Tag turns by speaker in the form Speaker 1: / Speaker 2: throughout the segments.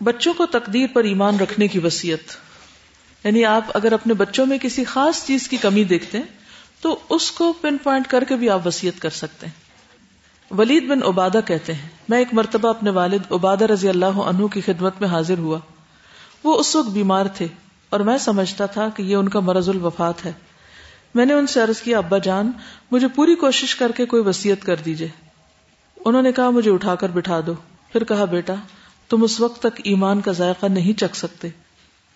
Speaker 1: بچوں کو تقدیر پر ایمان رکھنے کی وسیعت یعنی آپ اگر اپنے بچوں میں کسی خاص چیز کی کمی دیکھتے ہیں، تو اس کو پن پوائنٹ کر کے بھی آپ وسیعت کر سکتے ہیں۔ ولید بن عبادہ کہتے ہیں، میں ایک مرتبہ اپنے والد عبادہ رضی اللہ عنہ کی خدمت میں حاضر ہوا۔ وہ اس وقت بیمار تھے اور میں سمجھتا تھا کہ یہ ان کا مرض الوفات ہے۔ میں نے ان سے عرض کیا، ابا جان، مجھے پوری کوشش کر کے کوئی وسیعت کر دیجیے انہوں نے کہا، مجھے اٹھا کر بٹھا دو۔ پھر کہا، بیٹا تم اس وقت تک ایمان کا ذائقہ نہیں چکھ سکتے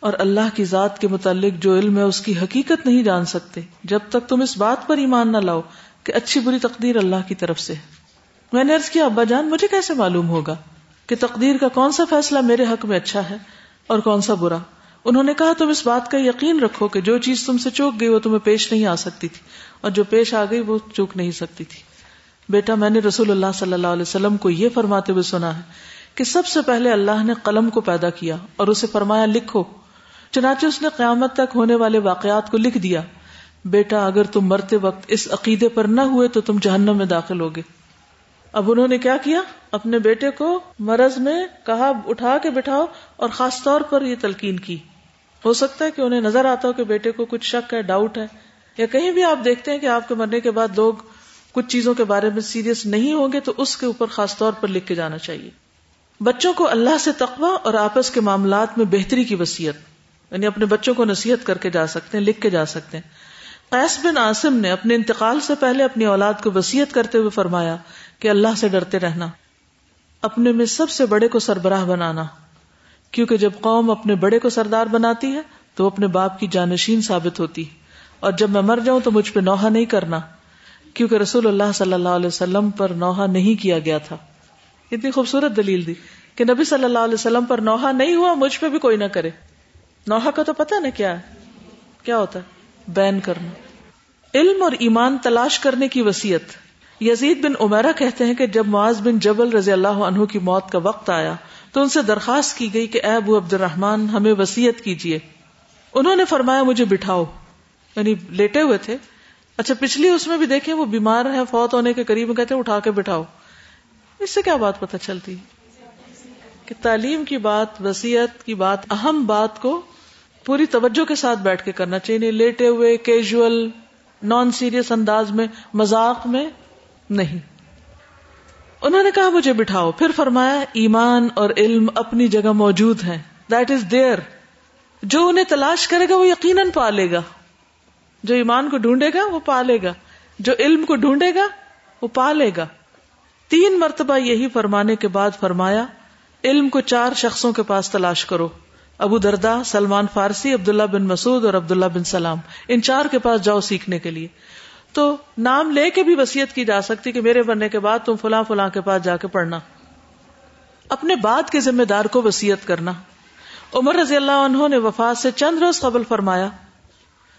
Speaker 1: اور اللہ کی ذات کے متعلق جو علم ہے اس کی حقیقت نہیں جان سکتے جب تک تم اس بات پر ایمان نہ لاؤ کہ اچھی بری تقدیر اللہ کی طرف سے میں نے کیا، ابا جان، مجھے کیسے معلوم ہوگا کہ تقدیر کا کون سا فیصلہ میرے حق میں اچھا ہے اور کون سا برا؟ انہوں نے کہا، تم اس بات کا یقین رکھو کہ جو چیز تم سے چوک گئی وہ تمہیں پیش نہیں آ سکتی تھی اور جو پیش آ گئی وہ چوک نہیں سکتی تھی۔ بیٹا، میں نے رسول اللہ صلی اللہ علیہ وسلم کو یہ فرماتے ہوئے سنا ہے کہ سب سے پہلے اللہ نے قلم کو پیدا کیا اور اسے فرمایا، لکھو۔ چنانچہ اس نے قیامت تک ہونے والے واقعات کو لکھ دیا۔ بیٹا، اگر تم مرتے وقت اس عقیدے پر نہ ہوئے تو تم جہنم میں داخل ہوگے۔ اب انہوں نے کیا کیا؟ اپنے بیٹے کو مرض میں کہا، اٹھا کے بٹھاؤ اور خاص طور پر یہ تلقین کی۔ ہو سکتا ہے کہ انہیں نظر آتا ہو کہ بیٹے کو کچھ شک ہے، ڈاؤٹ ہے۔ یا کہیں بھی آپ دیکھتے ہیں کہ آپ کے مرنے کے بعد لوگ کچھ چیزوں کے بارے میں سیریس نہیں ہوں گے تو اس کے اوپر خاص طور پر لکھ کے جانا چاہیے۔ بچوں کو اللہ سے تقوی اور آپس کے معاملات میں بہتری کی وسیعت یعنی اپنے بچوں کو نصیحت کر کے جا سکتے ہیں، لکھ کے جا سکتے ہیں۔ قیس بن عاصم نے اپنے انتقال سے پہلے اپنی اولاد کو وسیعت کرتے ہوئے فرمایا کہ اللہ سے ڈرتے رہنا، اپنے میں سب سے بڑے کو سربراہ بنانا۔ کیونکہ جب قوم اپنے بڑے کو سردار بناتی ہے، تو اپنے باپ کی جانشین ثابت ہوتی۔ اور جب میں مر جاؤں تو مجھ پہ نوحہ نہیں کرنا، کیونکہ رسول اللہ صلی اللہ علیہ وسلم پر نوحہ نہیں کیا گیا تھا۔ اتنی خوبصورت دلیل دی کہ نبی صلی اللہ علیہ وسلم پر نوحہ نہیں ہوا، مجھ پہ بھی کوئی نہ کرے۔ نوحہ کا تو پتہ نا کیا ہے۔ کیا ہوتا ہے؟ بین کرنا۔ علم اور ایمان تلاش کرنے کی وسیعت یزید بن عمیرہ کہتے ہیں کہ جب معاذ بن جبل رضی اللہ عنہ کی موت کا وقت آیا، تو ان سے درخواست کی گئی کہ اے ابو عبد الرحمان ہمیں وسیعت کیجیے انہوں نے فرمایا، مجھے بٹھاؤ۔ یعنی لیٹے ہوئے تھے۔ اچھا پچھلی اس میں بھی دیکھیں، وہ بیمار ہے فوت ہونے کے قریب کہتے اٹھا کے بٹھاؤ۔ اس سے کیا بات پتہ چلتی؟ کہ تعلیم کی بات وسیعت کی بات، اہم بات کو پوری توجہ کے ساتھ بیٹھ کے کرنا چاہیے لیٹے ہوئے کیجول نان سیریس انداز میں، مذاق میں نہیں۔ انہوں نے کہا، مجھے بٹھاؤ۔ پھر فرمایا، ایمان اور علم اپنی جگہ موجود ہیں۔ دیٹ از دیئر جو انہیں تلاش کرے گا، وہ یقیناً پالے گا۔ جو ایمان کو ڈھونڈے گا، وہ پالے گا۔ جو علم کو ڈھونڈے گا، وہ پالے گا۔ تین مرتبہ یہی فرمانے کے بعد فرمایا، علم کو چار شخصوں کے پاس تلاش کرو۔ ابو دردا سلمان فارسی، عبداللہ بن مسعود اور عبداللہ بن سلام۔ ان چار کے پاس جاؤ سیکھنے کے لیے۔ تو نام لے کے بھی وسیعت کی جا سکتی کہ میرے بننے کے بعد تم فلاں فلاں کے پاس جا کے پڑھنا۔ اپنے بعد کے ذمہ دار کو وسیعت کرنا۔ عمر رضی اللہ عنہ نے وفات سے چند روز قبل فرمایا،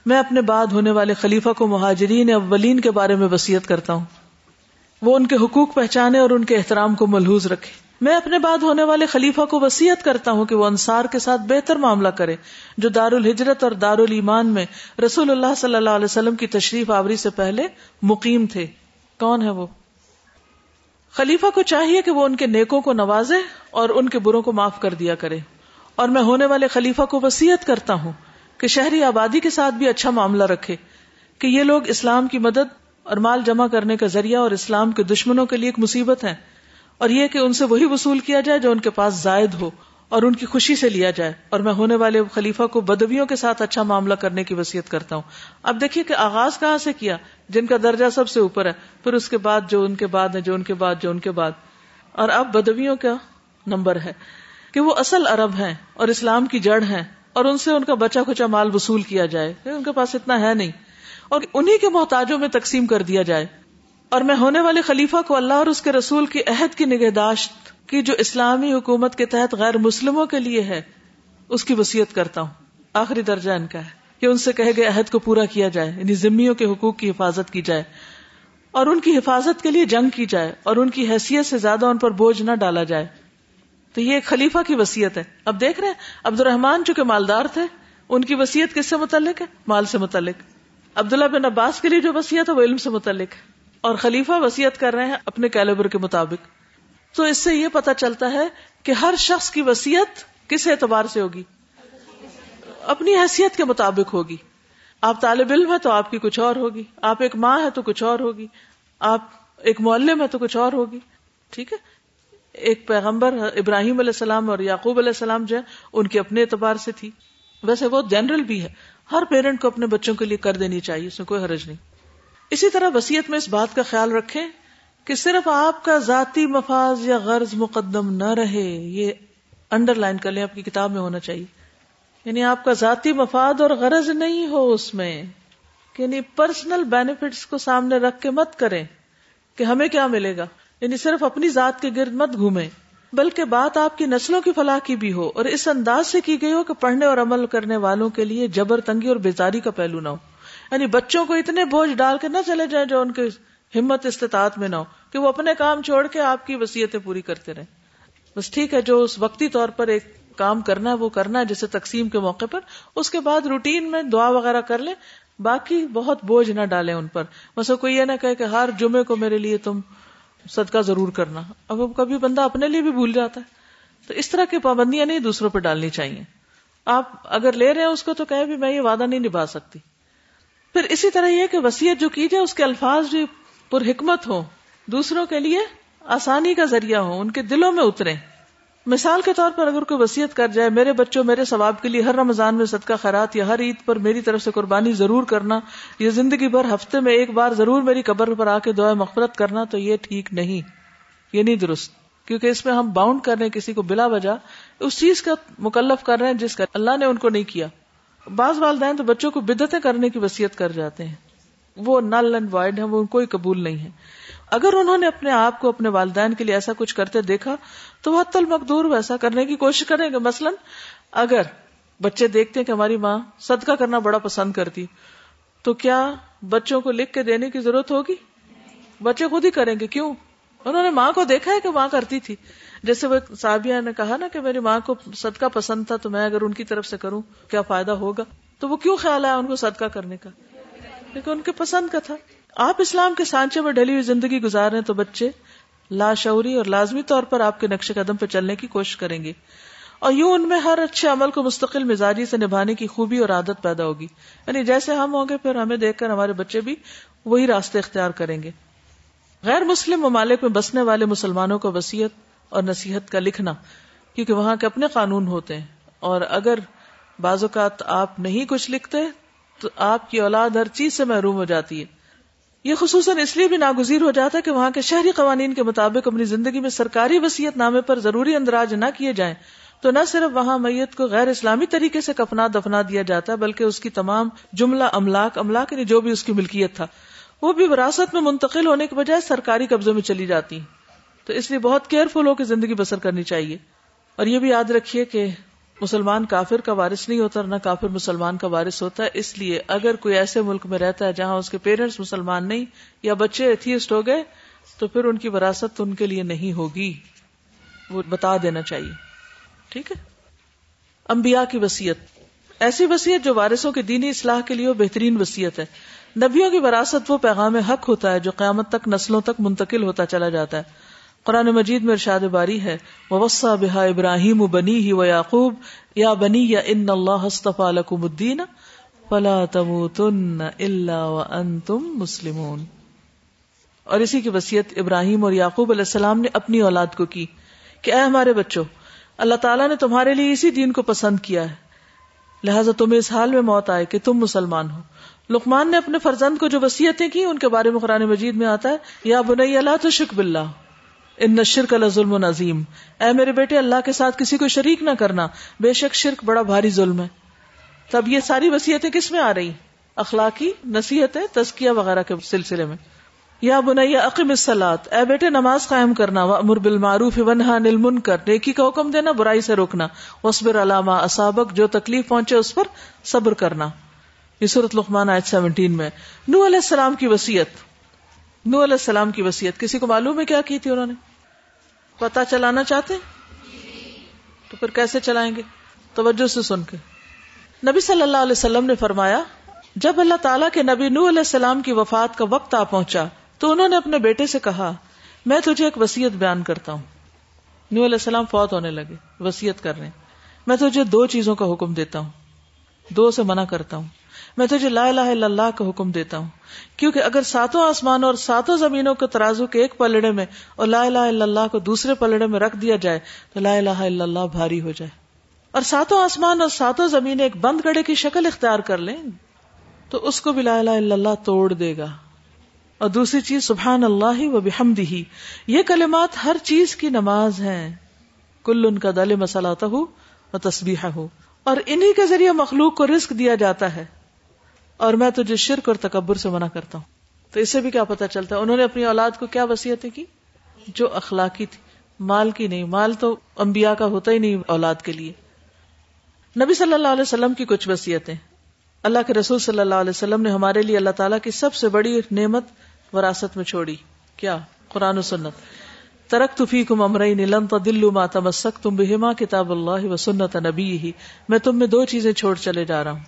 Speaker 1: میں اپنے بعد ہونے والے خلیفہ کو مہاجرین اولین کے بارے میں وسیعت کرتا ہوں۔ وہ ان کے حقوق پہچانے اور ان کے احترام کو ملحوظ رکھے۔ میں اپنے بعد ہونے والے خلیفہ کو وسیعت کرتا ہوں کہ وہ انصار کے ساتھ بہتر معاملہ کرے، جو دار الحجرت اور دار المان میں رسول اللہ صلی اللہ علیہ وسلم کی تشریف آوری سے پہلے مقیم تھے۔ کون ہے وہ؟ خلیفہ کو چاہیے کہ وہ ان کے نیکوں کو نوازے اور ان کے بروں کو معاف کر دیا کرے۔ اور میں ہونے والے خلیفہ کو وسیعت کرتا ہوں کہ شہری آبادی کے ساتھ بھی اچھا معاملہ رکھے، کہ یہ لوگ اسلام کی مدد اور مال جمع کرنے کا ذریعہ اور اسلام کے دشمنوں کے لیے ایک مصیبت ہے اور یہ کہ ان سے وہی وصول کیا جائے جو ان کے پاس زائد ہو اور ان کی خوشی سے لیا جائے اور میں ہونے والے خلیفہ کو بدویوں کے ساتھ اچھا معاملہ کرنے کی وصیت کرتا ہوں۔ اب دیکھیے کہ آغاز کہاں سے کیا؟ جن کا درجہ سب سے اوپر ہے، پھر اس کے بعد جو ان کے بعد ہے جو ان کے بعد، جو ان کے بعد۔ اور اب بدویوں کا نمبر ہے کہ وہ اصل عرب ہیں اور اسلام کی جڑ ہیں اور ان سے ان کا بچا کچا مال وصول کیا جائے۔ ان کے پاس اتنا ہے نہیں۔ اور انہی کے محتاجوں میں تقسیم کر دیا جائے۔ اور میں ہونے والے خلیفہ کو اللہ اور اس کے رسول کی عہد کی نگہداشت کی جو اسلامی حکومت کے تحت غیر مسلموں کے لیے ہے، اس کی وسیعت کرتا ہوں۔ آخری درجہ ان کا ہے کہ ان سے کہے گئے عہد کو پورا کیا جائے یعنی ذمیوں کے حقوق کی حفاظت کی جائے اور ان کی حفاظت کے لیے جنگ کی جائے اور ان کی حیثیت سے زیادہ ان پر بوجھ نہ ڈالا جائے۔ تو یہ ایک خلیفہ کی وسیعت ہے۔ اب دیکھ رہے ہیں عبد الرحمان چونکہ مالدار تھے، ان کی وسیعت کس سے متعلق ہے؟ مال سے متعلق۔ عبداللہ بن عباس کے لیے جو وسیعت ہے وہ علم سے متعلق ہے اور خلیفہ وسیعت کر رہے ہیں اپنے کیلیبر کے مطابق۔ تو اس سے یہ پتا چلتا ہے کہ ہر شخص کی وسیعت کس اعتبار سے ہوگی؟ اپنی حیثیت کے مطابق ہوگی۔ آپ طالب علم ہے تو آپ کی کچھ اور ہوگی۔ آپ ایک ماں ہے تو کچھ اور ہوگی۔ آپ ایک معلم ہے تو کچھ اور ہوگی۔ ٹھیک ہے؟ ایک پیغمبر ابراہیم علیہ السلام اور یعقوب علیہ السلام جو ہے ان کے اپنے اعتبار سے تھی۔ ویسے وہ جنرل بھی ہے۔ ہر پیرنٹ کو اپنے بچوں کے لیے کر دینی چاہیے، اس میں کوئی حرج نہیں۔ اسی طرح وسیعت میں اس بات کا خیال رکھیں کہ صرف آپ کا ذاتی مفاذ یا غرض مقدم نہ رہے، یہ انڈر لائن کر لیں، آپ کی کتاب میں ہونا چاہیے۔ یعنی آپ کا ذاتی مفاد اور غرض نہیں ہو اس میں یعنی پرسنل بینیفٹس کو سامنے رکھ کے مت کریں کہ ہمیں کیا ملے گا۔ یعنی صرف اپنی ذات کے گرد مت گھومے بلکہ بات آپ کی نسلوں کی فلاح کی بھی ہو اور اس انداز سے کی گئی ہو کہ پڑھنے اور عمل کرنے والوں کے لیے جبر تنگی اور بیزاری کا پہلو نہ ہو۔ یعنی بچوں کو اتنے بوجھ ڈال کے نہ چلے جائیں جو ان کے ہمت استطاعت میں نہ ہو، کہ وہ اپنے کام چھوڑ کے آپ کی وسیعتیں پوری کرتے رہیں۔ بس ٹھیک ہے، جو اس وقتی طور پر ایک کام کرنا ہے، وہ کرنا ہے، جیسے تقسیم کے موقع پر۔ اس کے بعد روٹین میں دعا وغیرہ کر لیں، باقی بہت بوجھ نہ ڈالیں ان پر۔ بس کوئی یہ نہ کہے کہ ہر جمعے کو میرے لیے تم صدقہ ضرور کرنا۔ اب کبھی بندہ اپنے لیے بھی بھول جاتا ہے۔ تو اس طرح کی پابندیاں نہیں دوسروں پہ ڈالنی چاہیے۔ آپ اگر لے رہے ہیں اس کو تو کہ بھی میں یہ وعدہ نہیں نبھا سکتی۔ پھر اسی طرح یہ کہ وسیعت جو کی جائے، اس کے الفاظ بھی پر حکمت ہو دوسروں کے لیے آسانی کا ذریعہ ہو ان کے دلوں میں اترے مثال کے طور پر اگر کوئی وسیعت کر جائے، میرے بچوں، میرے ثواب کے لیے ہر رمضان میں صدقہ، خیرات یا ہر عید پر میری طرف سے قربانی ضرور کرنا، یا زندگی بھر ہفتے میں ایک بار ضرور میری قبر پر آ کے دعا مغفرت کرنا، تو یہ ٹھیک نہیں، یہ نہیں درست، کیونکہ اس میں ہم باؤنڈ کر رہے ہیں کسی کو بلا وجہ اس چیز کا مکلف کر رہے ہیں جس کا اللہ نے ان کو نہیں کیا۔ بعض والدین تو بچوں کو بدتیں کرنے کی وسیعت کر جاتے ہیں۔ وہ نل اینڈ وائڈ ہے وہ کوئی قبول نہیں ہے اگر انہوں نے اپنے آپ کو اپنے والدین کے لیے ایسا کچھ کرتے دیکھا، تو وہ حت مقدور ویسا کرنے کی کوشش کریں گے۔ مثلا، اگر بچے دیکھتے ہیں کہ ہماری ماں صدقہ کرنا بڑا پسند کرتی، تو کیا بچوں کو لکھ کے دینے کی ضرورت ہوگی؟ بچے خود ہی کریں گے۔ کیوں؟ انہوں نے ماں کو دیکھا ہے کہ ماں کرتی تھی۔ جیسے وہ صابیہ نے کہا نا کہ میری ماں کو صدقہ پسند تھا، تو میں اگر ان کی طرف سے کروں، کیا فائدہ ہوگا؟ تو وہ کیوں خیال آیا ان کو صدقہ کرنے کا؟ کیونکہ ان کے پسند کا تھا۔ آپ اسلام کے سانچے میں ڈلی ہوئی زندگی گزار رہے تو بچے لاشعوری اور لازمی طور پر آپ کے نقش قدم پہ چلنے کی کوشش کریں گے۔ اور یوں ان میں ہر اچھے عمل کو مستقل مزاجی سے نبھانے کی خوبی اور عادت پیدا ہوگی۔ یعنی جیسے ہم ہوں گے، پھر ہمیں دیکھ کر ہمارے بچے بھی وہی راستے اختیار کریں گے۔ غیر مسلم ممالک میں بسنے والے مسلمانوں کو وسیعت اور نصیحت کا لکھنا، کیونکہ وہاں کے اپنے قانون ہوتے ہیں۔ اور اگر بعض اوقات آپ نہیں کچھ لکھتے تو آپ کی اولاد ہر چیز سے محروم ہو جاتی ہے۔ یہ خصوصاً اس لیے بھی ناگزیر ہو جاتا ہے کہ وہاں کے شہری قوانین کے مطابق اپنی زندگی میں سرکاری وسیعت نامے پر ضروری اندراج نہ کیے جائیں۔ تو نہ صرف وہاں میت کو غیر اسلامی طریقے سے کفنا دفنا دیا جاتا ہے بلکہ اس کی تمام جملہ املاک املاک یعنی جو بھی اس کی ملکیت تھا، وہ بھی وراثت میں منتقل ہونے کے بجائے سرکاری قبضے میں چلی جاتی۔ تو اس لیے بہت کیئرفل ہو کے زندگی بسر کرنی چاہیے۔ اور یہ بھی یاد رکھیے کہ مسلمان کافر کا وارث نہیں ہوتا نہ کافر مسلمان کا وارث ہوتا ہے اس لیے اگر کوئی ایسے ملک میں رہتا ہے جہاں اس کے پیرنٹس مسلمان نہیں یا بچے ایتھیسٹ ہو گئے، تو پھر ان کی وراثت ان کے لیے نہیں ہوگی۔ وہ بتا دینا چاہیے۔ ٹھیک ہے؟ انبیاء کی وسیعت ایسی وسیعت جو وارثوں کے دینی اصلاح کے لیے بہترین وسیعت ہے۔ نبیوں کی وراثت وہ پیغام حق ہوتا ہے جو قیامت تک نسلوں تک منتقل ہوتا چلا جاتا ہے۔ قرآن مجید میں ارشاد باری ہے وسا بحا ابراہیم بنی ہی و یعقوب یا بنی یا ان اللہ لکم الدین فلا تموتن الا وانتم مسلمون۔ اور اسی کی وصیت ابراہیم اور یعقوب علیہ السلام نے اپنی اولاد کو کی کہ اے ہمارے بچوں، اللہ تعالیٰ نے تمہارے لیے اسی دین کو پسند کیا ہے۔ لہٰذا تمہیں اس حال میں موت آئے کہ تم مسلمان ہو۔ لقمان نے اپنے فرزند کو جو وسیعتیں کی، ان کے بارے میں قرآن مجید میں آتا ہے، یا بنئی اللہ تو شک بلّہ ان نشر کا ظلم و نظیم اے میرے بیٹے، اللہ کے ساتھ کسی کو شریک نہ کرنا، بے شک شرک بڑا بھاری ظلم ہے۔ تب یہ ساری وسیعتیں کس میں آ رہی؟ اخلاقی نصیحتیں، تزکیہ وغیرہ کے سلسلے میں۔ یا بنیا عقیم سلاد اے بیٹے، نماز قائم کرنا امر بالمعروف ونہا نل کر نیکی کا حکم دینا، برائی سے روکنا وصبر علامہ اسابق جو تکلیف پہنچے اس پر صبر کرنا۔ یہ صورت لقمان آیت سیونٹین میں نو علیہ السلام کی وسیعت نو علیہ السلام کی وسیعت کسی کو معلوم ہے کیا کی تھی انہوں نے؟ پتا چلانا چاہتے تو پھر کیسے چلائیں گے؟ توجہ سے سن کے۔ نبی صلی اللہ علیہ وسلم نے فرمایا، جب اللہ تعالیٰ کے نبی نو علیہ السلام کی وفات کا وقت آ پہنچا، تو انہوں نے اپنے بیٹے سے کہا، میں تجھے ایک وسیعت بیان کرتا ہوں۔ نو علیہ السلام فوت ہونے لگے وسیعت کر رہے میں تجھے دو چیزوں کا حکم دیتا ہوں، دو سے منع کرتا ہوں۔ میں تجھے لا الہ الا اللہ کا حکم دیتا ہوں۔ کیونکہ اگر ساتوں آسمانوں اور ساتوں زمینوں کے ترازو کے ایک پلڑے میں اور لا الہ الا اللہ کو دوسرے پلڑے میں رکھ دیا جائے تو لا الہ الا اللہ بھاری ہو جائے۔ اور ساتوں آسمان اور ساتوں زمین ایک بند گڑے کی شکل اختیار کر لیں تو اس کو بھی لا الہ الا اللہ توڑ دے گا۔ اور دوسری چیز، سبحان اللہ و بحمدہ۔ یہ کلمات ہر چیز کی نماز ہیں۔ کل ان کا دل مسالہ ہو اور تسبیح ہو اور انہی کے ذریعے مخلوق کو رزق دیا جاتا ہے۔ اور میں تجھے شرک اور تکبر سے منع کرتا ہوں۔ تو اس سے بھی کیا پتا چلتا ہے؟ انہوں نے اپنی اولاد کو کیا وسیعتیں کی؟ جو اخلاقی تھی۔ مال کی نہیں۔ مال تو انبیاء کا ہوتا ہی نہیں اولاد کے لیے۔ نبی صلی اللہ علیہ وسلم کی کچھ وسیعتیں اللہ کے رسول صلی اللہ علیہ وسلم نے ہمارے لیے اللہ تعالیٰ کی سب سے بڑی نعمت وراثت میں چھوڑی۔ کیا؟ قرآن و سنت۔ ترک تفی کم امرئی نیلم تو دلو ما تمسک تم بہما کتاب اللہ و سنت نبی ہی میں تم میں دو چیزیں چھوڑ چلے جا رہا ہوں۔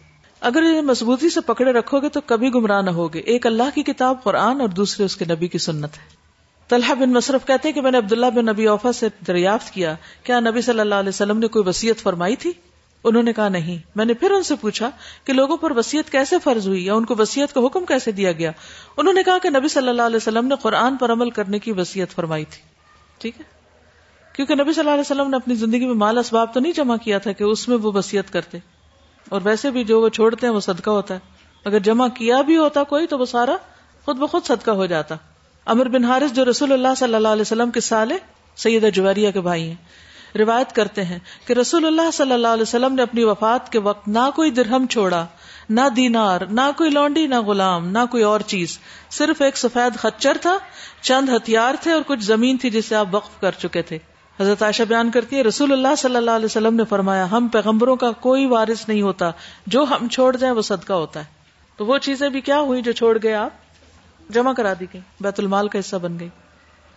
Speaker 1: اگر انہیں مضبوطی سے پکڑے رکھو گے تو کبھی گمراہ نہ ہوگے۔ ایک اللہ کی کتاب قرآن اور دوسرے اس کے نبی کی سنت ہے۔ طلحہ بن مصرف کہتے ہیں کہ میں نے عبداللہ بن نبی اوفا سے دریافت کیا۔ کیا نبی صلی اللہ علیہ وسلم نے کوئی وسیعت فرمائی تھی؟ انہوں نے کہا نہیں۔ میں نے پھر ان سے پوچھا کہ لوگوں پر وسیعت کیسے فرض ہوئی یا ان کو وسیعت کا حکم کیسے دیا گیا؟ انہوں نے کہا کہ نبی صلی اللہ علیہ وسلم نے قرآن پر عمل کرنے کی وسیعت فرمائی تھی۔ ٹھیک ہے؟ کیونکہ نبی صلی اللہ علیہ وسلم نے اپنی زندگی میں مال اسباب تو نہیں جمع کیا تھا کہ اس میں وہ وسیعت کرتے۔ اور ویسے بھی جو وہ چھوڑتے ہیں وہ صدقہ ہوتا ہے۔ اگر جمع کیا بھی ہوتا کوئی تو وہ سارا خود بخود صدقہ ہو جاتا۔ امر بن حارث جو رسول اللہ صلی اللہ علیہ وسلم کے سالے سیدہ جویریہ کے بھائی ہیں، روایت کرتے ہیں کہ رسول اللہ صلی اللہ علیہ وسلم نے اپنی وفات کے وقت نہ کوئی درہم چھوڑا، نہ دینار، نہ کوئی لونڈی، نہ غلام، نہ کوئی اور چیز۔ صرف ایک سفید خچر تھا، چند ہتھیار تھے اور کچھ زمین تھی جسے آپ وقف کر چکے تھے۔ حضرت عائشہ بیان کرتی ہے، رسول اللہ صلی اللہ علیہ وسلم نے فرمایا، ہم پیغمبروں کا کوئی وارث نہیں ہوتا، جو ہم چھوڑ جائیں وہ صدقہ ہوتا ہے۔ تو وہ چیزیں بھی کیا ہوئی جو چھوڑ گئے آپ؟ جمع کرا دی گئی بیت المال کا حصہ بن گئی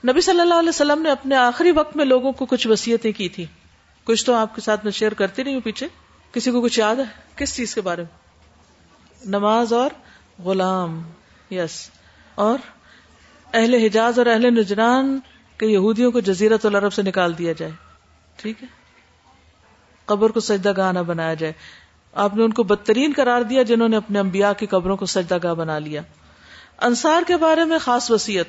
Speaker 1: نبی صلی اللہ علیہ وسلم نے اپنے آخری وقت میں لوگوں کو کچھ وسیعتیں کی تھی کچھ تو آپ کے ساتھ میں شیئر کرتی نہیں ہوں پیچھے۔ کسی کو کچھ یاد ہے؟ کس چیز کے بارے میں؟ نماز اور غلام، یس۔ اور اہل حجاز اور اہل نجران کے یہودیوں کو جزیرت العرب سے نکال دیا جائے۔ ٹھیک ہے؟ قبر کو سجدہ گاہ نہ بنایا جائے۔ آپ نے ان کو بدترین قرار دیا جنہوں نے اپنے انبیاء کی قبروں کو سجدہ گاہ بنا لیا۔ انصار کے بارے میں خاص وسیعت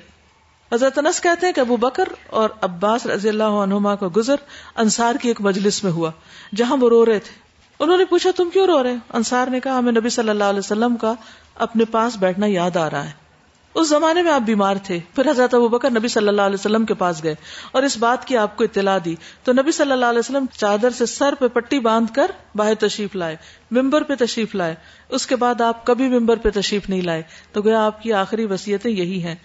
Speaker 1: حضرت انس کہتے ہیں کہ ابو بکر اور عباس رضی اللہ عنہما کا گزر انصار کی ایک مجلس میں ہوا، جہاں وہ رو رہے تھے۔ انہوں نے پوچھا، تم کیوں رو رہے انصار نے کہا، ہمیں نبی صلی اللہ علیہ وسلم کا اپنے پاس بیٹھنا یاد آ رہا ہے۔ اس زمانے میں آپ بیمار تھے، پھر حضرت ابو بکر نبی صلی اللہ علیہ وسلم کے پاس گئے اور اس بات کی آپ کو اطلاع دی۔ تو نبی صلی اللہ علیہ وسلم چادر سے سر پہ پٹی باندھ کر باہر تشریف لائے، ممبر پہ تشریف لائے۔ اس کے بعد آپ کبھی ممبر پہ تشریف نہیں لائے۔ تو گیا آپ کی آخری وسیعتیں یہی ہیں۔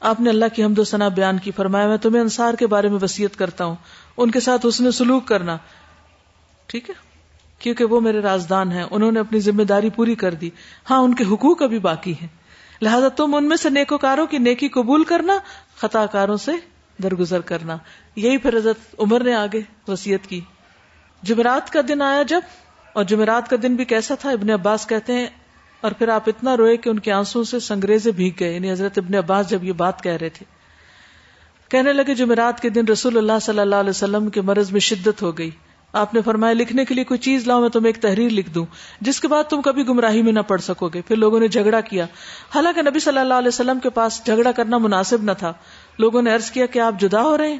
Speaker 1: آپ نے اللہ کی حمد و ثنا بیان کی، فرمایا، میں تمہیں انصار کے بارے میں وسیعت کرتا ہوں۔ ان کے ساتھ اس نے سلوک کرنا۔ ٹھیک ہے؟ کیونکہ وہ میرے رازدان ہیں، انہوں نے اپنی ذمہ داری پوری کر دی۔ ہاں ان کے حقوق ابھی باقی ہیں۔ لہذا تم ان میں سے نیکوکاروں کی نیکی قبول کرنا خطا کاروں سے درگزر کرنا۔ یہی پھر حضرت عمر نے آگے وسیعت کی۔ جمعرات کا دن آیا جب، اور جمعرات کا دن بھی کیسا تھا، ابن عباس کہتے ہیں، اور پھر آپ اتنا روئے کہ ان کے آنسو سے سنگریزے بھیگ گئے۔ یعنی حضرت ابن عباس جب یہ بات کہہ رہے تھے۔ کہنے لگے، جمعرات کے دن رسول اللہ صلی اللہ علیہ وسلم کے مرض میں شدت ہو گئی۔ آپ نے فرمایا لکھنے کے لیے کوئی چیز لاؤ میں تمہیں ایک تحریر لکھ دوں، جس کے بعد تم کبھی گمراہی میں نہ پڑھ سکو گے پھر لوگوں نے جھگڑا کیا۔ حالانکہ نبی صلی اللہ علیہ وسلم کے پاس جھگڑا کرنا مناسب نہ تھا۔ لوگوں نے عرض کیا کہ آپ جدا ہو رہے ہیں۔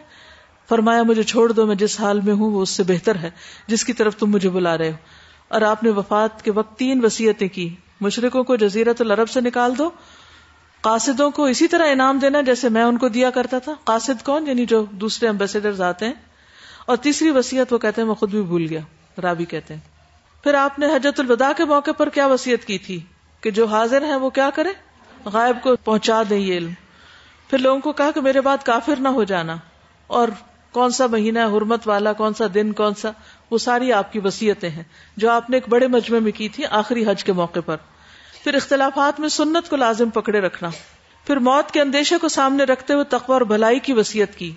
Speaker 1: فرمایا، مجھے چھوڑ دو، میں جس حال میں ہوں وہ اس سے بہتر ہے، جس کی طرف تم مجھے بلا رہے ہو۔ اور آپ نے وفات کے وقت تین وسیعتیں کی۔ مشرقوں کو جزیرت العرب سے نکال دو۔ قاصدوں کو اسی طرح انعام دینا جیسے میں ان کو دیا کرتا تھا۔ قاصد کون؟ یعنی جو دوسرے امبیسڈر آتے ہیں۔ اور تیسری وسیعت وہ کہتے ہیں، میں خود بھی بھول گیا رابی کہتے ہیں۔ پھر آپ نے حجت الوداع کے موقع پر کیا وسیعت کی تھی؟ کہ جو حاضر ہیں وہ کیا کرے غائب کو پہنچا دیں یہ علم۔ پھر لوگوں کو کہا کہ میرے بعد کافر نہ ہو جانا۔ اور کون سا مہینہ حرمت والا، کون سا دن، کون سا؟ وہ ساری آپ کی وسیعتیں ہیں۔ جو آپ نے ایک بڑے مجمع میں کی تھی آخری حج کے موقع پر۔ پھر اختلافات میں سنت کو لازم پکڑے رکھنا۔ پھر موت کے اندیشے کو سامنے رکھتے ہوئے تقوی اور بھلائی کی وسیعت کی۔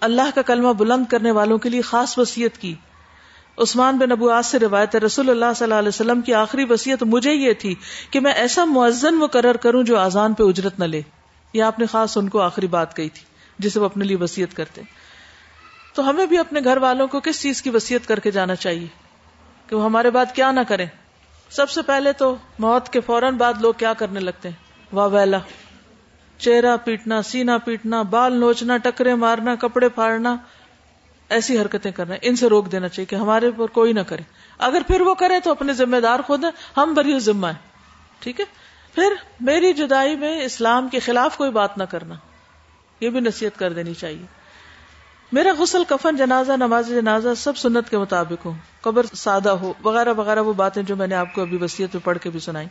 Speaker 1: اللہ کا کلمہ بلند کرنے والوں کے لیے خاص وسیعت کی۔ عثمان بن ابو آس سے روایت رسول اللہ صلی اللہ علیہ وسلم کی آخری وسیعت مجھے یہ تھی کہ میں ایسا معزن مقرر کروں جو آزان پہ اجرت نہ لے۔ یہ آپ نے خاص ان کو آخری بات کہی تھی، جسے وہ اپنے لیے وسیعت کرتے تو ہمیں بھی اپنے گھر والوں کو کس چیز کی وسیعت کر کے جانا چاہیے؟ کہ وہ ہمارے بات کیا نہ کریں۔ سب سے پہلے تو موت کے فوراً بعد لوگ کیا کرنے لگتے ہیں؟ واہ ویلا چہرہ پیٹنا سینا پیٹنا، بال نوچنا، ٹکرے مارنا، کپڑے پھاڑنا، ایسی حرکتیں کرنا، ان سے روک دینا چاہیے کہ ہمارے پر کوئی نہ کرے۔ اگر پھر وہ کرے تو اپنے ذمہ دار خود ہیں، ہم بری ذمہ ہے ٹھیک ہے؟ پھر میری جدائی میں اسلام کے خلاف کوئی بات نہ کرنا، یہ بھی نصیحت کر دینی چاہیے۔ میرا غسل، کفن، جنازہ، نماز جنازہ سب سنت کے مطابق ہو قبر سادہ ہو، وغیرہ وغیرہ وہ باتیں جو میں نے آپ کو ابھی وسیعت میں پڑھ کے بھی سنائی۔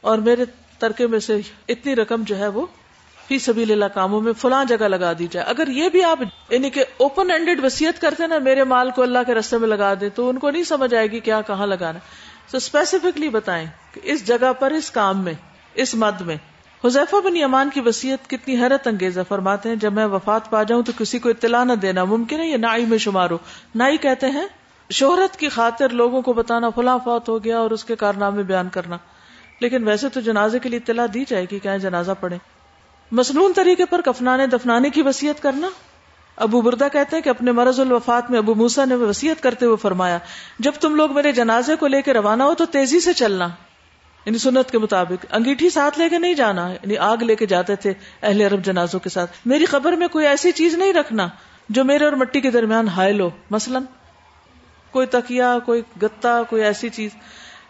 Speaker 1: اور میرے ترکے میں سے اتنی رقم جو ہے وہ فی سبھی اللہ کاموں میں فلاں جگہ لگا دی جائے۔ اگر یہ بھی آپ یعنی کہ اوپن ہینڈیڈ وسیعت کرتے نا، میرے مال کو اللہ کے رستے میں لگا دے تو ان کو نہیں سمجھ آئے گی کیا، کہاں لگانا۔ تو اسپیسیفکلی بتائیں کہ اس جگہ پر، اس کام میں، اس مد میں حذیفہ بن یمان کی وسیعت کتنی حیرت انگیز فرماتے ہیں، جب میں وفات پا جاؤں تو کسی کو اطلاع نہ دینا ممکن ہے یہ نائی میں شمار ہو۔ نائی کہتے ہیں، شہرت کی خاطر لوگوں کو بتانا فلاں فوت ہو گیا اور اس کے کارنامے بیان کرنا۔ لیکن ویسے تو جنازے کے لیے اطلاع دی جائے گی کیا جنازہ پڑے مصنون طریقے پر کفنانے دفنانے کی وسیعت کرنا۔ ابو بردا کہتے ہیں کہ اپنے مرض الوفات میں ابو موسا نے وسیعت کرتے ہوئے فرمایا، جب تم لوگ میرے جنازے کو لے کے روانہ ہو تو تیزی سے چلنا۔ یعنی سنت کے مطابق، انگیٹھی ساتھ لے کے نہیں جانا یعنی آگ لے کے جاتے تھے اہل عرب جنازوں کے ساتھ۔ میری خبر میں کوئی ایسی چیز نہیں رکھنا جو میرے اور مٹی کے درمیان ہائل ہو۔ مثلا کوئی تکیا کوئی گتا کوئی ایسی چیز۔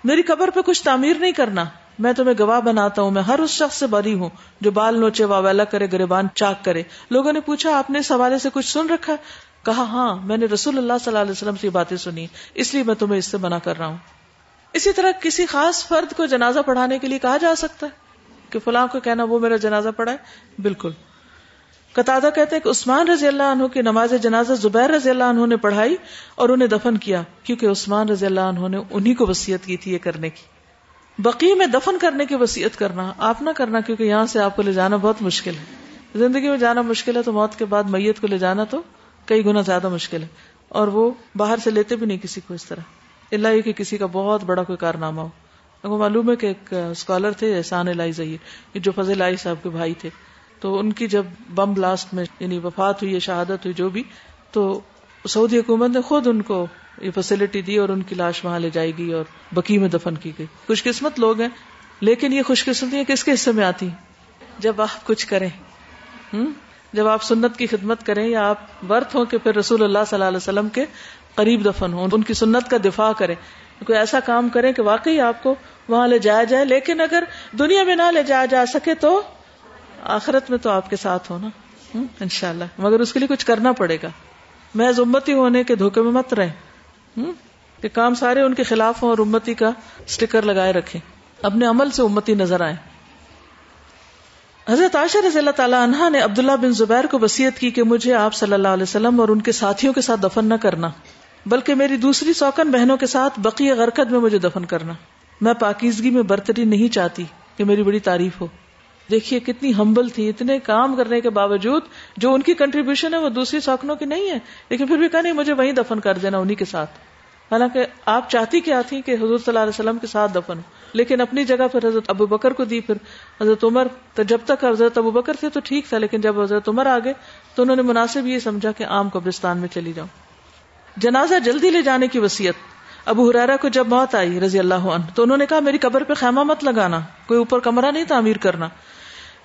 Speaker 1: میری قبر پہ کچھ تعمیر نہیں کرنا۔ میں تمہیں گواہ بناتا ہوں، میں ہر اس شخص سے بری ہوں جو بال نوچے واویلا کرے، گریبان چاک کرے۔ لوگوں نے پوچھا، آپ نے اس حوالے سے کچھ سن رکھا؟ کہا ہاں میں نے رسول اللہ صلی اللہ علیہ وسلم سے باتیں سنی، اس لیے میں تمہیں اس سے منع کر رہا ہوں۔ اسی طرح کسی خاص فرد کو جنازہ پڑھانے کے لیے کہا جا سکتا ہے کہ فلاں کو کہنا، وہ میرا جنازہ پڑھا ہے بالکل۔ قطع کہتے ہیں کہ عثمان رضی اللہ عنہ کی نماز جنازہ زبیر رضی اللہ عنہ نے پڑھائی اور انہیں دفن کیا، کیونکہ عثمان رضی اللہ عنہ نے انہیں کو وسیعت کی تھی یہ کرنے کی۔ بقی میں دفن کرنے کی وسیعت کرنا، آپ نہ کرنا، کیونکہ یہاں سے آپ کو لے جانا بہت مشکل ہے۔ زندگی میں جانا مشکل ہے تو موت کے بعد میت کو لے جانا تو کئی گنا زیادہ مشکل ہے۔ اور وہ باہر سے لیتے بھی نہیں کسی کو اس طرح۔ اللہ کہ کسی کا بہت بڑا کوئی کارنامہ ہو۔ معلوم ہے کہ ایک اسکالر تھے، احسان الہی ظہیر جو فضل علی صاحب کے بھائی تھے۔ تو ان کی جب بم بلاسٹ میں یعنی وفات ہوئی شہادت ہوئی جو بھی، تو سعودی حکومت نے خود ان کو یہ فیسلٹی دی اور ان کی لاش وہاں لے جائے گی اور بکی میں دفن کی گئی۔ خوش قسمت لوگ ہیں، لیکن یہ خوش قسمتی کس کے حصے میں آتی جب آپ کچھ کریں جب آپ سنت کی خدمت کریں یا آپ ورت ہوں کہ پھر رسول اللہ صلی اللہ علیہ وسلم کے قریب دفن ہوں، ان کی سنت کا دفاع کریں۔ کوئی ایسا کام کریں کہ واقعی آپ کو وہاں لے جایا جائے، لیکن اگر دنیا میں نہ لے جایا جا سکے تو آخرت میں تو آپ کے ساتھ ہونا۔ ان شاء اللہ مگر اس کے لیے کچھ کرنا پڑے گا۔ محض امتی ہونے کے دھوکے میں مت رہے کہ کام سارے ان کے خلاف ہوں اور امتی کا اسٹیکر لگائے رکھے اپنے عمل سے امتی نظر آئے حضرت عائشہ رضی اللہ تعالیٰ عنہ نے عبداللہ بن زبیر کو وسیعت کی کہ مجھے آپ صلی اللہ علیہ وسلم اور ان کے ساتھیوں کے ساتھ دفن نہ کرنا۔ بلکہ میری دوسری سوکن بہنوں کے ساتھ بقی غرکت میں مجھے دفن کرنا۔ میں پاکیزگی میں برتری نہیں چاہتی کہ میری بڑی تعریف ہو۔ دیکھیے کتنی ہمبل تھی، اتنے کام کرنے کے باوجود جو ان کی کنٹریبیوشن ہے وہ دوسری سوکنوں کی نہیں ہے۔ لیکن پھر بھی کہا نہیں، مجھے وہیں دفن کر دینا انہیں کے ساتھ۔ حالانکہ آپ چاہتی کیا تھی کہ حضور صلی اللہ علیہ وسلم کے ساتھ دفن لیکن اپنی جگہ پھر حضرت ابو بکر کو دی۔ پھر حضرت عمر، تو جب تک حضرت ابو بکر تھے تو ٹھیک تھا، لیکن جب حضرت عمر آ تو انہوں نے مناسب یہ سمجھا کہ عام قبرستان میں چلی جاؤں۔ جنازہ جلدی لے جانے کی وسیعت ابو حرارا کو جب موت آئی رضی اللہ عنہ، تو انہوں نے کہا، میری قبر پہ خیمہ مت لگانا، کوئی اوپر کمرہ نہیں تعمیر کرنا۔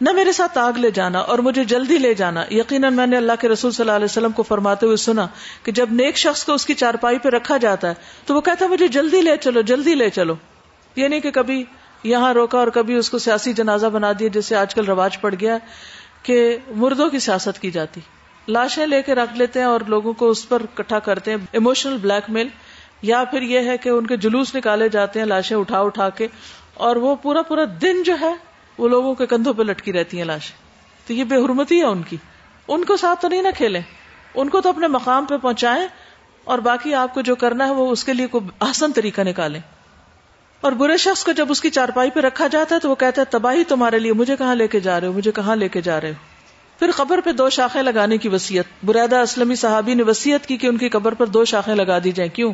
Speaker 1: نہ میرے ساتھ آگ لے جانا اور مجھے جلدی لے جانا۔ یقیناً میں نے اللہ کے رسول صلی اللہ علیہ وسلم کو فرماتے ہوئے سنا کہ جب نیک شخص کو اس کی چارپائی پہ رکھا جاتا ہے تو وہ کہتا ہے، مجھے جلدی لے چلو، جلدی لے چلو۔ یہ نہیں کہ کبھی یہاں روکا اور کبھی اس کو سیاسی جنازہ بنا دیا، جس سے آج کل رواج پڑ گیا کہ مردوں کی سیاست کی جاتی۔ لاشیں لے کے رکھ لیتے ہیں اور لوگوں کو اس پر کٹھا کرتے ہیں۔ ایموشنل بلیک میل، یا پھر یہ ہے کہ ان کے جلوس نکالے جاتے ہیں، لاشیں اٹھا اٹھا کے اور وہ پورا پورا دن جو ہے وہ لوگوں کے کندھوں پہ لٹکی رہتی ہیں لاشیں۔ تو یہ بے حرمتی ہے ان کی۔ ان کو ساتھ تو نہیں نہ کھیلیں۔ ان کو تو اپنے مقام پہ پہنچائیں اور باقی آپ کو جو کرنا ہے وہ اس کے لیے کوئی آسن طریقہ نکالیں۔ اور برے شخص کو جب اس کی چارپائی پہ رکھا جاتا ہے تو وہ کہتا ہے، تباہی تمہارے لیے، مجھے کہاں لے کے جا رہے ہو؟ مجھے کہاں لے کے جا رہے ہو؟ پھر قبر پہ دو شاخیں لگانے کی وسیعت بریدا اسلمی صحابی نے وسیعت کی کہ ان کی قبر پر دو شاخیں لگا دی جائیں۔ کیوں؟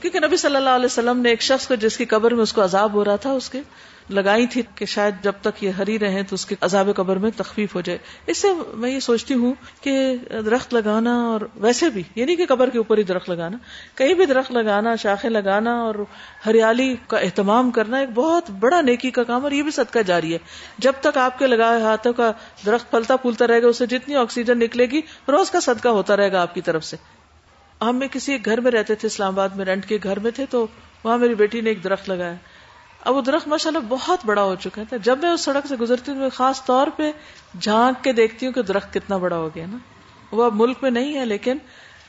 Speaker 1: کیونکہ نبی صلی اللہ علیہ وسلم نے ایک شخص کو جس کی قبر میں اس کو عذاب ہو رہا تھا، اس کے لگائی تھی کہ شاید جب تک یہ ہری رہے تو اس کے عذاب قبر میں تخفیف ہو جائے۔ اس سے میں یہ سوچتی ہوں کہ درخت لگانا اور ویسے بھی یعنی کہ قبر کے اوپر ہی درخت لگانا، کہیں بھی درخت لگانا، شاخیں لگانا اور ہریالی کا اہتمام کرنا ایک بہت بڑا نیکی کا کام اور یہ بھی صدقہ جاری ہے۔ جب تک آپ کے لگائے ہاتھوں کا درخت پھلتا پھولتا رہے گا اسے جتنی آکسیجن نکلے گی، روز کا صدقہ ہوتا رہے گا آپ کی طرف سے۔ ہم کسی ایک گھر میں رہتے تھے، اسلام آباد میں رینٹ کے گھر میں تھے، تو وہاں میری بیٹی نے ایک درخت لگایا۔ اب وہ درخت ماشاء اللہ بہت بڑا ہو چکا تھا۔ جب میں اس سڑک سے گزرتی ہوں میں خاص طور پہ جھانک کے دیکھتی ہوں کہ درخت کتنا بڑا ہو گیا نا۔ وہ اب ملک میں نہیں ہے لیکن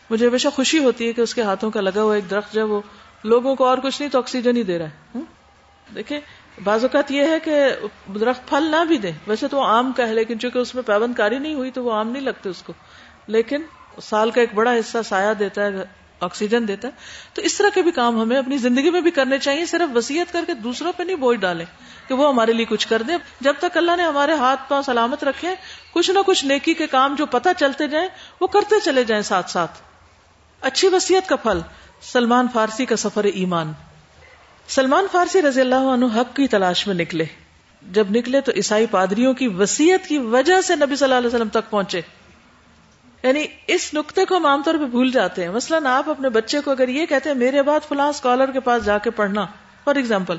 Speaker 1: مجھے ہمیشہ خوشی ہوتی ہے کہ اس کے ہاتھوں کا لگا ہوا ایک درخت جب وہ لوگوں کو اور کچھ نہیں تو آکسیجن ہی دے رہا ہے۔ دیکھیں، بعض اوقات یہ ہے کہ درخت پھل نہ بھی دے ویسے تو وہ آم کا ہے، لیکن چونکہ اس میں پیبند کاری نہیں ہوئی تو وہ آم نہیں لگتے اس کو۔ لیکن سال کا ایک بڑا حصہ سایہ دیتا ہے آکسیجن دیتا ہے۔ تو اس طرح کے بھی کام ہمیں اپنی زندگی میں بھی کرنے چاہیے، صرف وسیعت کر کے دوسروں پہ نہیں بوجھ ڈالیں کہ وہ ہمارے لیے کچھ کر دے جب تک اللہ نے ہمارے ہاتھ پاؤں سلامت رکھے کچھ نہ کچھ نیکی کے کام جو پتہ چلتے جائیں، وہ کرتے چلے جائیں ساتھ ساتھ۔ اچھی وسیعت کا پھل، سلمان فارسی کا سفر ایمان۔ سلمان فارسی رضی اللہ عنہ حق کی تلاش میں نکلے۔ جب نکلے تو عیسائی پادریوں کی وسیعت کی وجہ سے نبی صلی اللہ علیہ وسلم تک پہنچے۔ یعنی اس نقطے کو ہم عام طور پہ بھول جاتے ہیں۔ مثلاً آپ اپنے بچے کو اگر یہ کہتے ہیں، میرے بعد فلاں اسکالر کے پاس جا کے پڑھنا فار ایگزامپل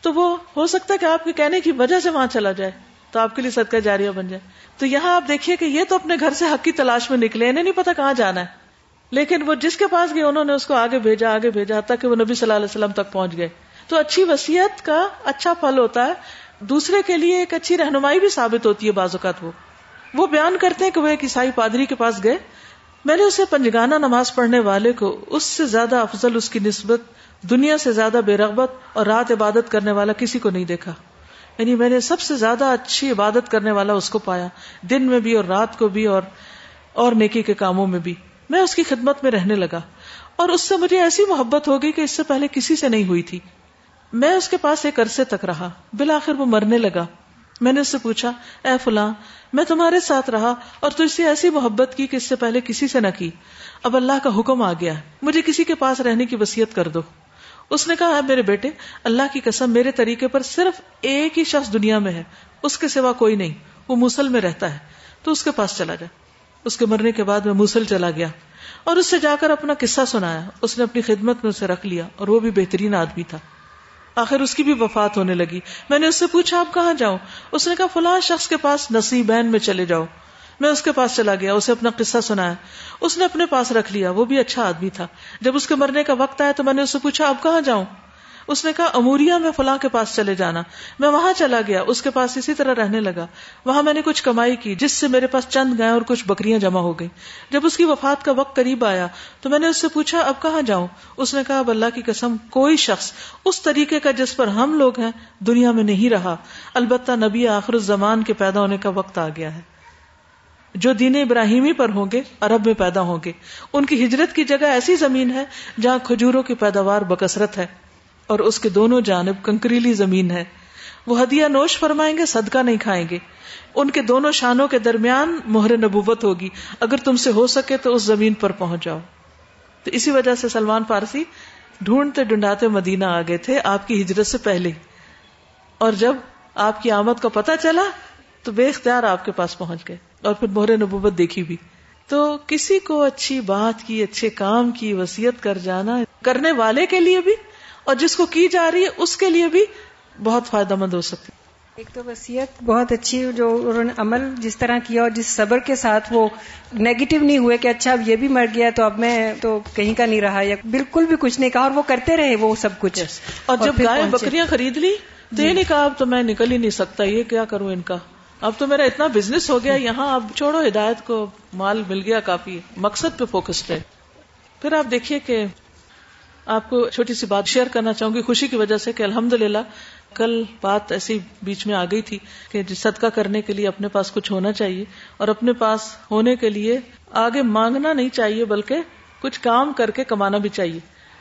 Speaker 1: تو وہ ہو سکتا ہے کہ آپ کے کہنے کی وجہ سے وہاں چلا جائے، تو آپ کے لیے صدقہ جاریہ بن جائے۔ تو یہاں آپ دیکھیے کہ یہ تو اپنے گھر سے حق کی تلاش میں نکلے، انہیں نہیں پتا کہاں جانا ہے۔ لیکن وہ جس کے پاس گئے، انہوں نے اس کو آگے بھیجا آگے بھیجا تک کہ وہ نبی صلی اللہ علیہ وسلم تک پہنچ گئے۔ تو اچھی وسیعت کا اچھا پھل ہوتا ہے۔ دوسرے کے لیے ایک اچھی رہنمائی بھی ثابت ہوتی ہے بعض اوقات وہ۔ وہ بیان کرتے ہیں کہ وہ ایک عیسائی پادری کے پاس گئے۔ میں نے اسے پنجگانہ نماز پڑھنے والے کو اس سے زیادہ افضل، اس کی نسبت، دنیا سے زیادہ بے رغبت اور رات عبادت کرنے والا کسی کو نہیں دیکھا۔ یعنی میں نے سب سے زیادہ اچھی عبادت کرنے والا اس کو پایا، دن میں بھی اور رات کو بھی اور اور نیکی کے کاموں میں بھی۔ میں اس کی خدمت میں رہنے لگا۔ اور اس سے مجھے ایسی محبت ہو گئی کہ اس سے پہلے کسی سے نہیں ہوئی تھی۔ میں اس کے پاس ایک عرصے تک رہا۔ بالآخر وہ مرنے لگا۔ میں نے اس سے پوچھا، اے فلاں میں تمہارے ساتھ رہا اور تو اس سے ایسی محبت کی کہ اس سے پہلے کسی سے نہ کی۔ اب اللہ کا حکم آ گیا مجھے کسی کے پاس رہنے کی وسیعت کر دو۔ اس نے کہا میرے بیٹے، اللہ کی قسم، میرے طریقے پر صرف ایک ہی شخص دنیا میں ہے۔ اس کے سوا کوئی نہیں۔ وہ موسل میں رہتا ہے۔ تو اس کے پاس چلا جا۔ اس کے مرنے کے بعد میں موسل چلا گیا۔ اور اس سے جا کر اپنا قصہ سنایا۔ اس نے اپنی خدمت میں اسے رکھ لیا اور وہ بھی بہترین آدمی تھا۔ آخر اس کی بھی وفات ہونے لگی۔ میں نے اس سے پوچھا، آپ کہاں جاؤں؟ اس نے کہا، فلاں شخص کے پاس نصیبین میں چلے جاؤ۔ میں اس کے پاس چلا گیا، اسے اپنا قصہ سنایا۔ اس نے اپنے پاس رکھ لیا، وہ بھی اچھا آدمی تھا۔ جب اس کے مرنے کا وقت آیا تو میں نے اس سے پوچھا اب کہاں جاؤں؟ اس نے کہا، اموریا میں فلاں کے پاس چلے جانا۔ میں وہاں چلا گیا، اس کے پاس اسی طرح رہنے لگا۔ وہاں میں نے کچھ کمائی کی، جس سے میرے پاس چند گئے اور کچھ بکریاں جمع ہو گئی جب اس کی وفات کا وقت قریب آیا، تو میں نے اس سے پوچھا، اب کہاں جاؤں؟ اس نے کہا، اب اللہ کی قسم، کوئی شخص اس طریقے کا جس پر ہم لوگ ہیں، دنیا میں نہیں رہا۔ البتہ نبی آخر الزمان کے پیدا ہونے کا وقت آ گیا ہے۔ جو دین ابراہیمی پر ہوں گے، عرب میں پیدا ہوں گے۔ ان کی ہجرت کی جگہ ایسی زمین ہے جہاں کھجوروں کی پیداوار بکثرت ہے۔ اور اس کے دونوں جانب کنکریلی زمین ہے۔ وہ ہدیہ نوش فرمائیں گے، صدقہ نہیں کھائیں گے۔ ان کے دونوں شانوں کے درمیان مہر نبوت ہوگی۔ اگر تم سے ہو سکے تو اس زمین پر پہنچ جاؤ۔ تو اسی وجہ سے سلمان فارسی ڈھونڈتے ڈھونڈاتے مدینہ آ گئے تھے، آپ کی ہجرت سے پہلے۔ اور جب آپ کی آمد کا پتہ چلا، تو بے اختیار آپ کے پاس پہنچ گئے اور پھر مہر نبوت دیکھی بھی۔ تو کسی کو اچھی بات کی، اچھے کام کی وسیعت کر جانا، کرنے والے کے لیے بھی اور جس کو کی جا رہی ہے اس کے لیے بھی بہت فائدہ مند ہو سکتی
Speaker 2: ایک تو وسیعت بہت اچھی جو انہوں نے عمل جس طرح کیا اور جس صبر کے ساتھ وہ نیگیٹو نہیں ہوئے کہ اچھا اب یہ بھی مر گیا تو اب میں تو کہیں کا نہیں رہا یا بالکل بھی کچھ نہیں کہا اور وہ کرتے رہے وہ سب کچھ۔
Speaker 1: اور جب گائے بکریاں خرید لی تو یہ جی۔ نہیں کہا اب تو میں نکل ہی نہیں سکتا یہ کیا کروں ان کا؟ اب تو میرا اتنا بزنس ہو گیا یہاں اب چھوڑو ہدایت کو مال مل گیا کافی مقصد پہ فوکسڈ ہے۔ پھر آپ دیکھیے کہ آپ کو چھوٹی سی بات شیئر کرنا چاہوں گی، خوشی کی وجہ سے کہ الحمد للہ کل بات ایسی بیچ میں آ گئی تھی کہ صدقہ کرنے کے لیے اپنے پاس کچھ ہونا چاہیے اور اپنے پاس ہونے کے لیے آگے مانگنا نہیں چاہیے، بلکہ کچھ کام کر کے کمانا بھی چاہیے۔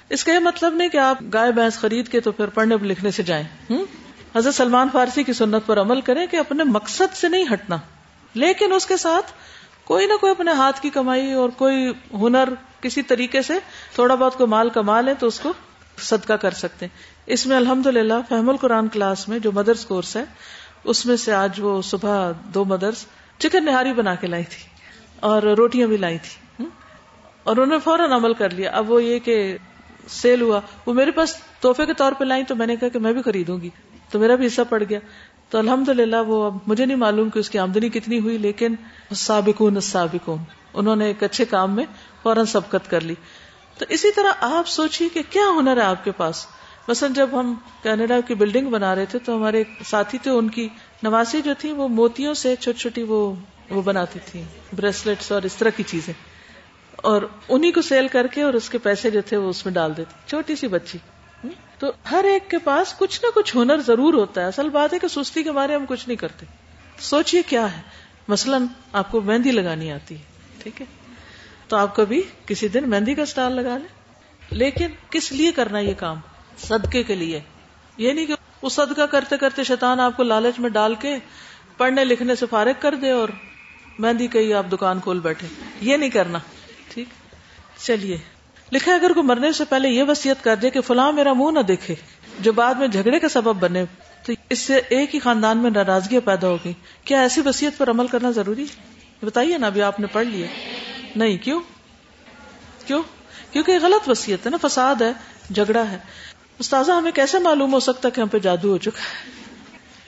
Speaker 1: اس کا یہ مطلب نہیں کہ آپ گائے، بھینس خرید کے تو پھر پڑھنے لکھنے سے جائیں۔ حضرت سلمان فارسی کی سنت پر عمل کریں کہ اپنے مقصد سے نہیں ہٹنا، لیکن اس کے ساتھ کوئی نہ کوئی اپنے ہاتھ کی کمائی اور کوئی ہنر کسی طریقے سے تھوڑا بہت کو مال کما لے تو اس کو صدقہ کر سکتے ہیں۔ اس میں الحمد للہ فہم القرآن کلاس میں جو مدرس کورس ہے، اس میں سے آج وہ صبح دو مدرس چکن نہاری بنا کے لائی تھی اور روٹیاں بھی لائی تھی۔ اور انہوں نے فوراً عمل کر لیا۔ اب وہ یہ کہ سیل ہوا۔ وہ میرے پاس تحفے کے طور پہ لائی تو میں نے کہا کہ میں بھی خریدوں گی۔ تو میرا بھی حصہ پڑ گیا۔ تو الحمد للہ وہ اب مجھے نہیں معلوم کہ اس کی آمدنی کتنی ہوئی، لیکن سابقون سابقون انہوں نے ایک اچھے کام میں فوراً سبقت کر لی۔ تو اسی طرح آپ سوچیے کہ کیا ہنر ہے آپ کے پاس۔ مثلا جب ہم کینیڈا کی بلڈنگ بنا رہے تھے تو ہمارے ساتھی تھے، ان کی نواسی جو تھی وہ موتیوں سے چھوٹی چھوٹی وہ وہ بناتی تھی، بریسلیٹس اور اس طرح کی چیزیں۔ اور انہیں کو سیل کر کے اور اس کے پیسے جو تھے وہ اس میں ڈال دیتی چھوٹی سی بچی۔ تو ہر ایک کے پاس کچھ نہ کچھ ہنر ضرور ہوتا ہے۔ اصل بات ہے کہ سستی کے بارے ہم کچھ نہیں کرتے۔ سوچئے کیا ہے۔ مثلاً آپ کو مہندی لگانی آتی ہے، ٹھیک ہے؟ تو آپ کبھی کسی دن مہندی کا اسٹال لگا لیں۔ لیکن کس لیے کرنا یہ کام؟ صدقے کے لیے۔ یہ نہیں کہ وہ صدقہ کرتے کرتے شیطان آپ کو لالچ میں ڈال کے پڑھنے لکھنے سے فارغ کر دے اور مہندی کہی آپ دکان کھول بیٹھے۔ یہ نہیں کرنا، ٹھیک؟ چلیے۔ لکھا اگر کوئی مرنے سے پہلے یہ وسیعت کر دے کہ فلاں میرا منہ نہ دیکھے، جو بعد میں جھگڑے کا سبب بنے، تو اس سے ایک ہی خاندان میں ناراضگیاں پیدا ہوگی۔ کیا ایسی وسیعت پر عمل کرنا ضروری؟ بتائیے نا، ابھی آپ نے پڑھ لیا۔ نہیں، کیوں؟ کیوں؟ کیونکہ یہ غلط وسیعت ہے نا، فساد ہے، جھگڑا ہے۔ استاذہ، ہمیں کیسے معلوم ہو سکتا کہ ہم پہ جادو ہو چکا ہے؟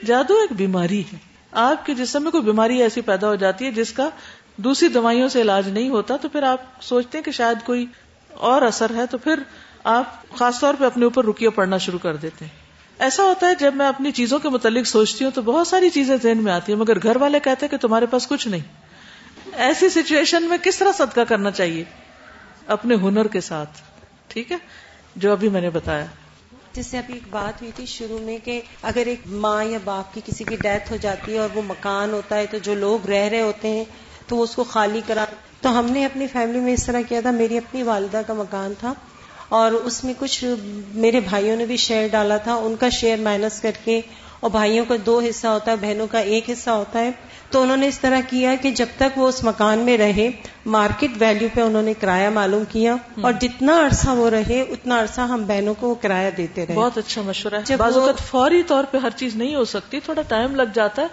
Speaker 1: جادو ایک بیماری ہے۔ آپ کے جسم میں کوئی بیماری ایسی پیدا ہو جاتی ہے جس کا دوسری دوائیوں سے علاج نہیں ہوتا، تو پھر آپ سوچتے ہیں کہ شاید کوئی اور اثر ہے تو پھر آپ خاص طور پہ اپنے اوپر رکیے پڑھنا شروع کر دیتے ہیں۔ ایسا ہوتا ہے جب میں اپنی چیزوں کے متعلق سوچتی ہوں تو بہت ساری چیزیں ذہن میں آتی ہیں، مگر گھر والے کہتے ہیں کہ تمہارے پاس کچھ نہیں۔ ایسی سچویشن میں کس طرح صدقہ کرنا چاہیے؟ اپنے ہنر کے ساتھ، ٹھیک ہے؟ جو ابھی میں نے بتایا۔
Speaker 3: جس سے ابھی ایک بات ہوئی تھی شروع میں کہ اگر ایک ماں یا باپ کی کسی کی ڈیتھ ہو جاتی ہے اور وہ مکان ہوتا ہے تو جو لوگ رہ رہے ہوتے ہیں تو وہ اس کو خالی کرا تو ہم نے اپنی فیملی میں اس طرح کیا تھا میری اپنی والدہ کا مکان تھا اور اس میں کچھ میرے بھائیوں نے بھی شیئر ڈالا تھا ان کا شیئر مائنس کر کے اور بھائیوں کا دو حصہ ہوتا ہے بہنوں کا ایک حصہ ہوتا ہے۔ تو انہوں نے اس طرح کیا کہ جب تک وہ اس مکان میں رہے مارکیٹ ویلیو پہ انہوں نے کرایہ معلوم کیا اور جتنا عرصہ وہ رہے اتنا عرصہ ہم بہنوں کو کرایہ دیتے رہے۔
Speaker 1: بہت اچھا مشورہ ہے۔ بعض اوقات فوری طور پہ ہر چیز نہیں ہو سکتی تھوڑا ٹائم لگ جاتا ہے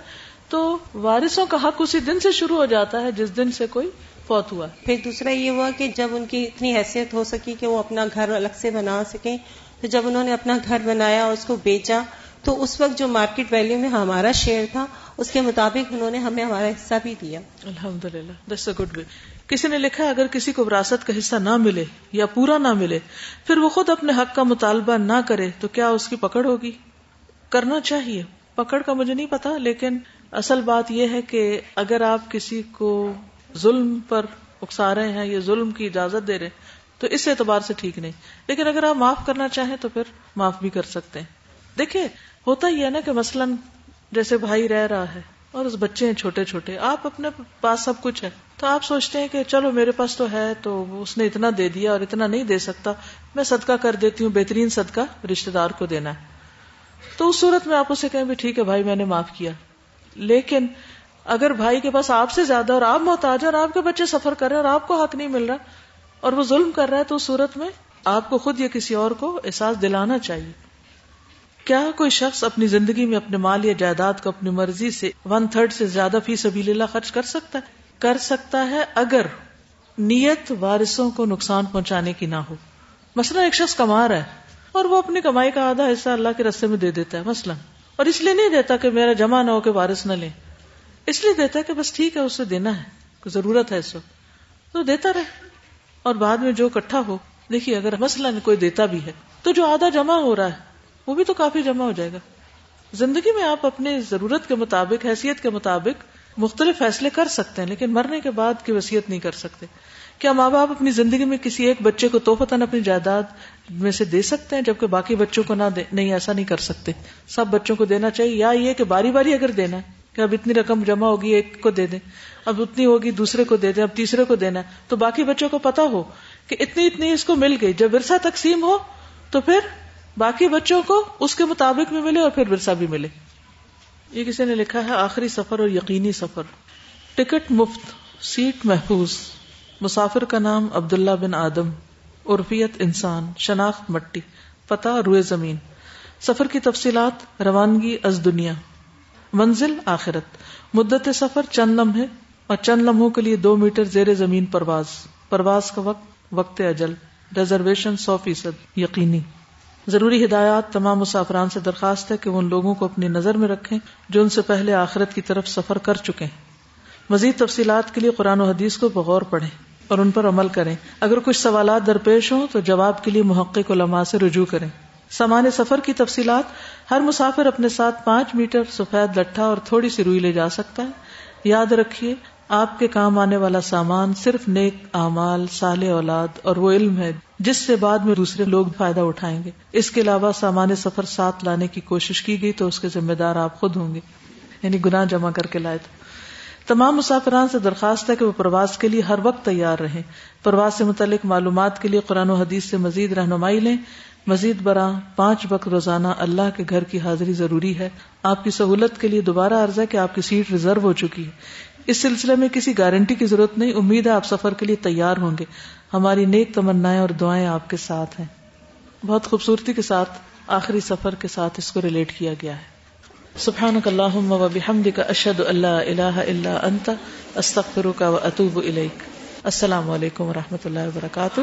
Speaker 1: تو وارثوں کا حق اسی دن سے شروع ہو جاتا ہے جس دن سے کوئی فوت ہوا۔
Speaker 3: پھر دوسرا یہ ہوا کہ جب ان کی اتنی حیثیت ہو سکی کہ وہ اپنا گھر الگ سے بنا سکیں تو جب انہوں نے اپنا گھر بنایا اور اس کو بیچا تو اس وقت جو مارکیٹ ویلیو میں ہمارا شیئر تھا اس کے مطابق انہوں نے ہمیں ہمارا حصہ بھی دیا۔
Speaker 1: الحمد للہ گڈ وے کسی نے لکھا اگر کسی کو وراثت کا حصہ نہ ملے یا پورا نہ ملے پھر وہ خود اپنے حق کا مطالبہ نہ کرے تو کیا اس کی پکڑ ہوگی؟ کرنا چاہیے۔ پکڑ کا مجھے نہیں پتا لیکن اصل بات یہ ہے کہ اگر آپ کسی کو ظلم پر اکسا رہے ہیں یا ظلم کی اجازت دے رہے تو اس اعتبار سے ٹھیک نہیں۔ لیکن اگر آپ معاف کرنا چاہیں تو پھر معاف بھی کر سکتے ہیں۔ دیکھیں ہوتا ہی ہے نا کہ مثلاً جیسے بھائی رہ رہا ہے اور اس بچے ہیں چھوٹے چھوٹے، آپ اپنے پاس سب کچھ ہے، تو آپ سوچتے ہیں کہ چلو میرے پاس تو ہے، تو اس نے اتنا دے دیا اور اتنا نہیں دے سکتا، میں صدقہ کر دیتی ہوں، بہترین صدقہ رشتے دار کو دینا ہے۔ تو اس صورت میں آپ اسے کہیں بھی ٹھیک ہے بھائی، میں نے معاف کیا۔ لیکن اگر بھائی کے پاس آپ سے زیادہ اور آپ محتاج اور آپ کے بچے سفر کر رہے ہیں اور آپ کو حق نہیں مل رہا اور وہ ظلم کر رہا ہے تو اس صورت میں آپ کو خود یا کسی اور کو احساس دلانا چاہیے۔ کیا کوئی شخص اپنی زندگی میں اپنے مال یا جائیداد کو اپنی مرضی سے ون تھرڈ سے زیادہ فی سبیل اللہ خرچ کر سکتا ہے؟ کر سکتا ہے اگر نیت وارثوں کو نقصان پہنچانے کی نہ ہو۔ مثلا ایک شخص کما رہا ہے اور وہ اپنی کمائی کا آدھا حصہ اللہ کے رستے میں دے دیتا ہے، مثلا۔ اور اس لیے نہیں دیتا کہ میرا جمع نہ ہو کہ وارث نہ لے اس لیے دیتا ہے کہ بس ٹھیک ہے، اسے دینا ہے، کوئی ضرورت ہے اس وقت۔ تو دیتا رہے۔ اور بعد میں جو اکٹھا ہو، دیکھیے، اگر مثلا کوئی دیتا بھی ہے، تو جو آدھا جمع ہو رہا ہے، وہ بھی تو کافی جمع ہو جائے گا۔ زندگی میں آپ اپنے ضرورت کے مطابق، حیثیت کے مطابق مختلف فیصلے کر سکتے ہیں، لیکن مرنے کے بعد کی وصیت نہیں کر سکتے۔ کیا ماں باپ اپنی زندگی میں کسی ایک بچے کو توفتن اپنی جائیداد میں سے دے سکتے ہیں، جبکہ باقی بچوں کو نہ دے، نہیں، ایسا نہیں کر سکتے۔ سب بچوں کو دینا چاہیے، یا یہ کہ باری باری اگر دینا ہے کہ اب اتنی رقم جمع ہوگی، ایک کو دے دیں۔ اب اتنی ہوگی، دوسرے کو دے دیں، اب تیسرے کو دینا۔ ہے تو باقی بچوں کو پتا ہو کہ اتنی اتنی اس کو مل گئی۔ جب ورثہ تقسیم ہو تو پھر باقی بچوں کو اس کے مطابق بھی ملے اور پھر ورثہ بھی ملے۔ یہ کسی نے لکھا ہے، آخری سفر اور یقینی سفر۔ ٹکٹ مفت، سیٹ محفوظ۔ مسافر کا نام عبداللہ بن آدم۔ عرفیت انسان، شناخت مٹی۔ پتہ روئے زمین۔ سفر کی تفصیلات، روانگی از دنیا۔ منزل آخرت۔ مدت سفر چند لمحے اور چند لمحوں کے لیے دو میٹر زیر زمین پرواز۔ پرواز کا وقت وقت اجل۔ ریزرویشن سو فیصد۔ یقینی۔ ضروری ہدایات تمام مسافران سے درخواست ہے کہ وہ ان لوگوں کو اپنی نظر میں رکھیں جو ان سے پہلے آخرت کی طرف سفر کر چکے ہیں۔ مزید تفصیلات کے لیے قرآن و حدیث کو بغور پڑھیں اور ان پر عمل کریں۔ اگر کچھ سوالات درپیش ہوں تو جواب کے لیے محقق علماء سے رجوع کریں۔ سامان سفر کی تفصیلات، ہر مسافر اپنے ساتھ پانچ میٹر سفید لٹھا اور تھوڑی سی روئی لے جا سکتا ہے۔ یاد رکھیے، آپ کے کام آنے والا سامان صرف نیک اعمال سال اولاد اور وہ علم ہے جس سے بعد میں دوسرے لوگ فائدہ اٹھائیں گے۔ اس کے علاوہ سامان سفر ساتھ لانے کی کوشش کی گئی تو اس کے ذمہ دار آپ خود ہوں گے۔ یعنی گناہ جمع کر کے لائے تو تمام مسافران سے درخواست ہے کہ وہ پرواز کے لیے ہر وقت تیار رہیں۔ پرواز سے متعلق معلومات کے لیے قرآن و حدیث سے مزید رہنمائی لیں۔ مزید برآں پانچ وقت روزانہ اللہ کے گھر کی حاضری ضروری ہے۔ آپ کی سہولت کے لیے دوبارہ عرض ہے کہ آپ کی سیٹ ریزرو ہو چکی ہے۔ اس سلسلے میں کسی گارنٹی کی ضرورت نہیں۔ امید ہے آپ سفر کے لیے تیار ہوں گے۔ ہماری نیک تمنا اور دعائیں آپ کے ساتھ ہیں۔ بہت خوبصورتی کے ساتھ آخری سفر کے ساتھ اس کو ریلیٹ کیا گیا ہے۔ سبحانك اللهم وبحمدك اشهد ان لا اله الا انت استغفرك واتوب اليك السلام علیکم و رحمۃ اللہ وبرکاتہ